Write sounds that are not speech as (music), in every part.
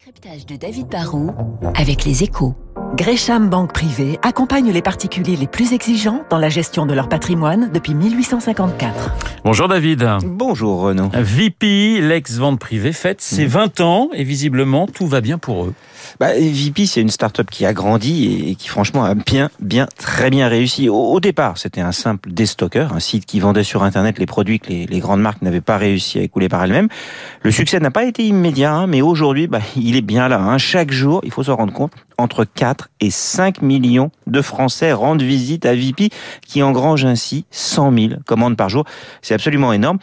décryptage de David Barrault avec les échos. Gresham Banque Privée accompagne les particuliers les plus exigeants dans la gestion de leur patrimoine depuis 1854. Bonjour David. Bonjour Renaud. VP, l'ex-vente privée, fête ses 20 ans et visiblement tout va bien pour eux. Bah, VP, c'est une start-up qui a grandi et qui franchement a bien, bien, très bien réussi. Au, au départ, c'était un simple déstocker, un site qui vendait sur Internet les produits que les, les grandes marques n'avaient pas réussi à écouler par elles-mêmes. Le succès n'a pas été immédiat, hein, mais aujourd'hui, bah, il est bien là. Hein. Chaque jour, il faut se rendre compte, entre 4 et 5 millions de Français rendent visite à VP, qui engrange ainsi 100 000 commandes par jour. C'est absolument énorme.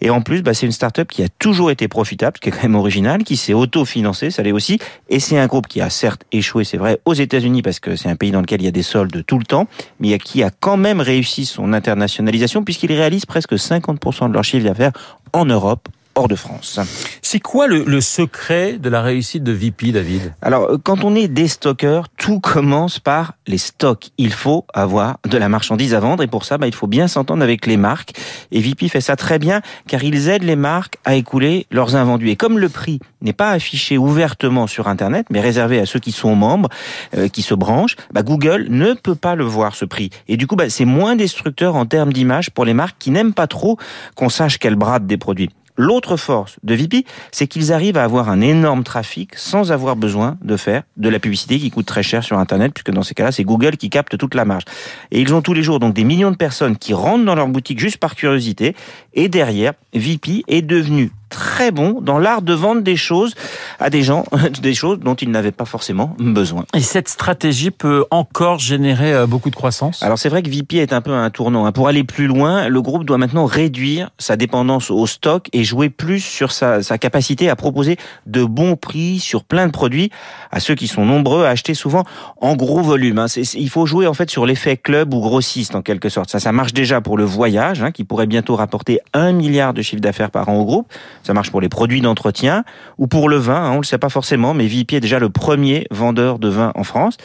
Et en plus, bah, c'est une start-up qui a toujours été profitable, qui est quand même original, qui s'est auto-financée, ça l'est aussi. Et c'est un groupe qui a certes échoué, c'est vrai, aux États-Unis, parce que c'est un pays dans lequel il y a des soldes tout le temps, mais qui a quand même réussi son internationalisation, puisqu'il réalise presque 50% de leur chiffre d'affaires en Europe, hors de France. C'est quoi le, le, secret de la réussite de VP, David? Alors, quand on est des stockeurs, tout commence par les stocks. Il faut avoir de la marchandise à vendre et pour ça, bah, il faut bien s'entendre avec les marques. Et VP fait ça très bien car ils aident les marques à écouler leurs invendus. Et comme le prix n'est pas affiché ouvertement sur Internet, mais réservé à ceux qui sont membres, euh, qui se branchent, bah, Google ne peut pas le voir ce prix. Et du coup, bah, c'est moins destructeur en termes d'image pour les marques qui n'aiment pas trop qu'on sache qu'elles bradent des produits. L'autre force de VP, c'est qu'ils arrivent à avoir un énorme trafic sans avoir besoin de faire de la publicité qui coûte très cher sur Internet, puisque dans ces cas-là, c'est Google qui capte toute la marge. Et ils ont tous les jours donc des millions de personnes qui rentrent dans leur boutique juste par curiosité. Et derrière, VP est devenu très bon dans l'art de vendre des choses à des gens, (laughs) des choses dont ils n'avaient pas forcément besoin. Et cette stratégie peut encore générer euh, beaucoup de croissance? Alors c'est vrai que VP est un peu un tournant. Pour aller plus loin, le groupe doit maintenant réduire sa dépendance au stock et jouer plus sur sa, sa capacité à proposer de bons prix sur plein de produits à ceux qui sont nombreux à acheter souvent en gros volume. Il faut jouer en fait sur l'effet club ou grossiste en quelque sorte. Ça, ça marche déjà pour le voyage, hein, qui pourrait bientôt rapporter un milliard de chiffre d'affaires par an au groupe. Ça marche pour les produits d'entretien ou pour le vin. Hein, on le sait pas forcément, mais VP est déjà le premier vendeur de vin en France.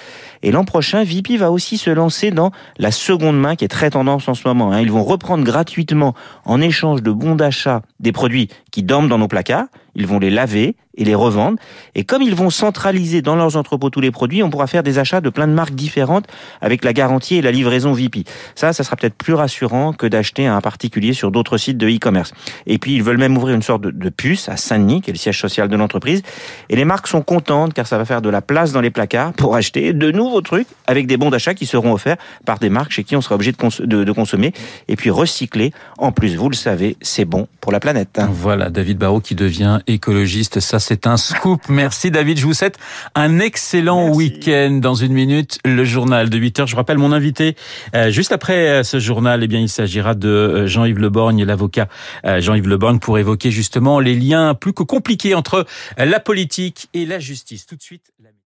Et l'an prochain, VP va aussi se lancer dans la seconde main qui est très tendance en ce moment. Hein. Ils vont reprendre gratuitement en échange de bons d'achat des produits qui dorment dans nos placards. Ils vont les laver et les revendre. Et comme ils vont centraliser dans leurs entrepôts tous les produits, on pourra faire des achats de plein de marques différentes avec la garantie et la livraison VP. Ça, ça sera peut-être plus rassurant que d'acheter un particulier sur d'autres sites de e-commerce. Et puis, ils veulent même ouvrir une sorte de, de puce à Saint-Denis, qui est le siège social de l'entreprise. Et les marques sont contentes car ça va faire de la place dans les placards pour acheter de nouveaux trucs avec des bons d'achat qui seront offerts par des marques chez qui on sera obligé de, cons de, de consommer. Et puis, recycler. En plus, vous le savez, c'est bon pour la planète. Voilà, David Barrault qui devient écologiste. Ça, c'est un scoop. Merci David. Je vous souhaite un excellent week-end. Dans une minute, le journal de 8 heures. Je rappelle mon invité. Euh, juste après ce journal, eh bien, il s'agira de Jean-Yves Leborgne, l'avocat Jean-Yves Leborgne, pour évoquer justement les liens plus que compliqués entre la politique et la justice. Tout de suite.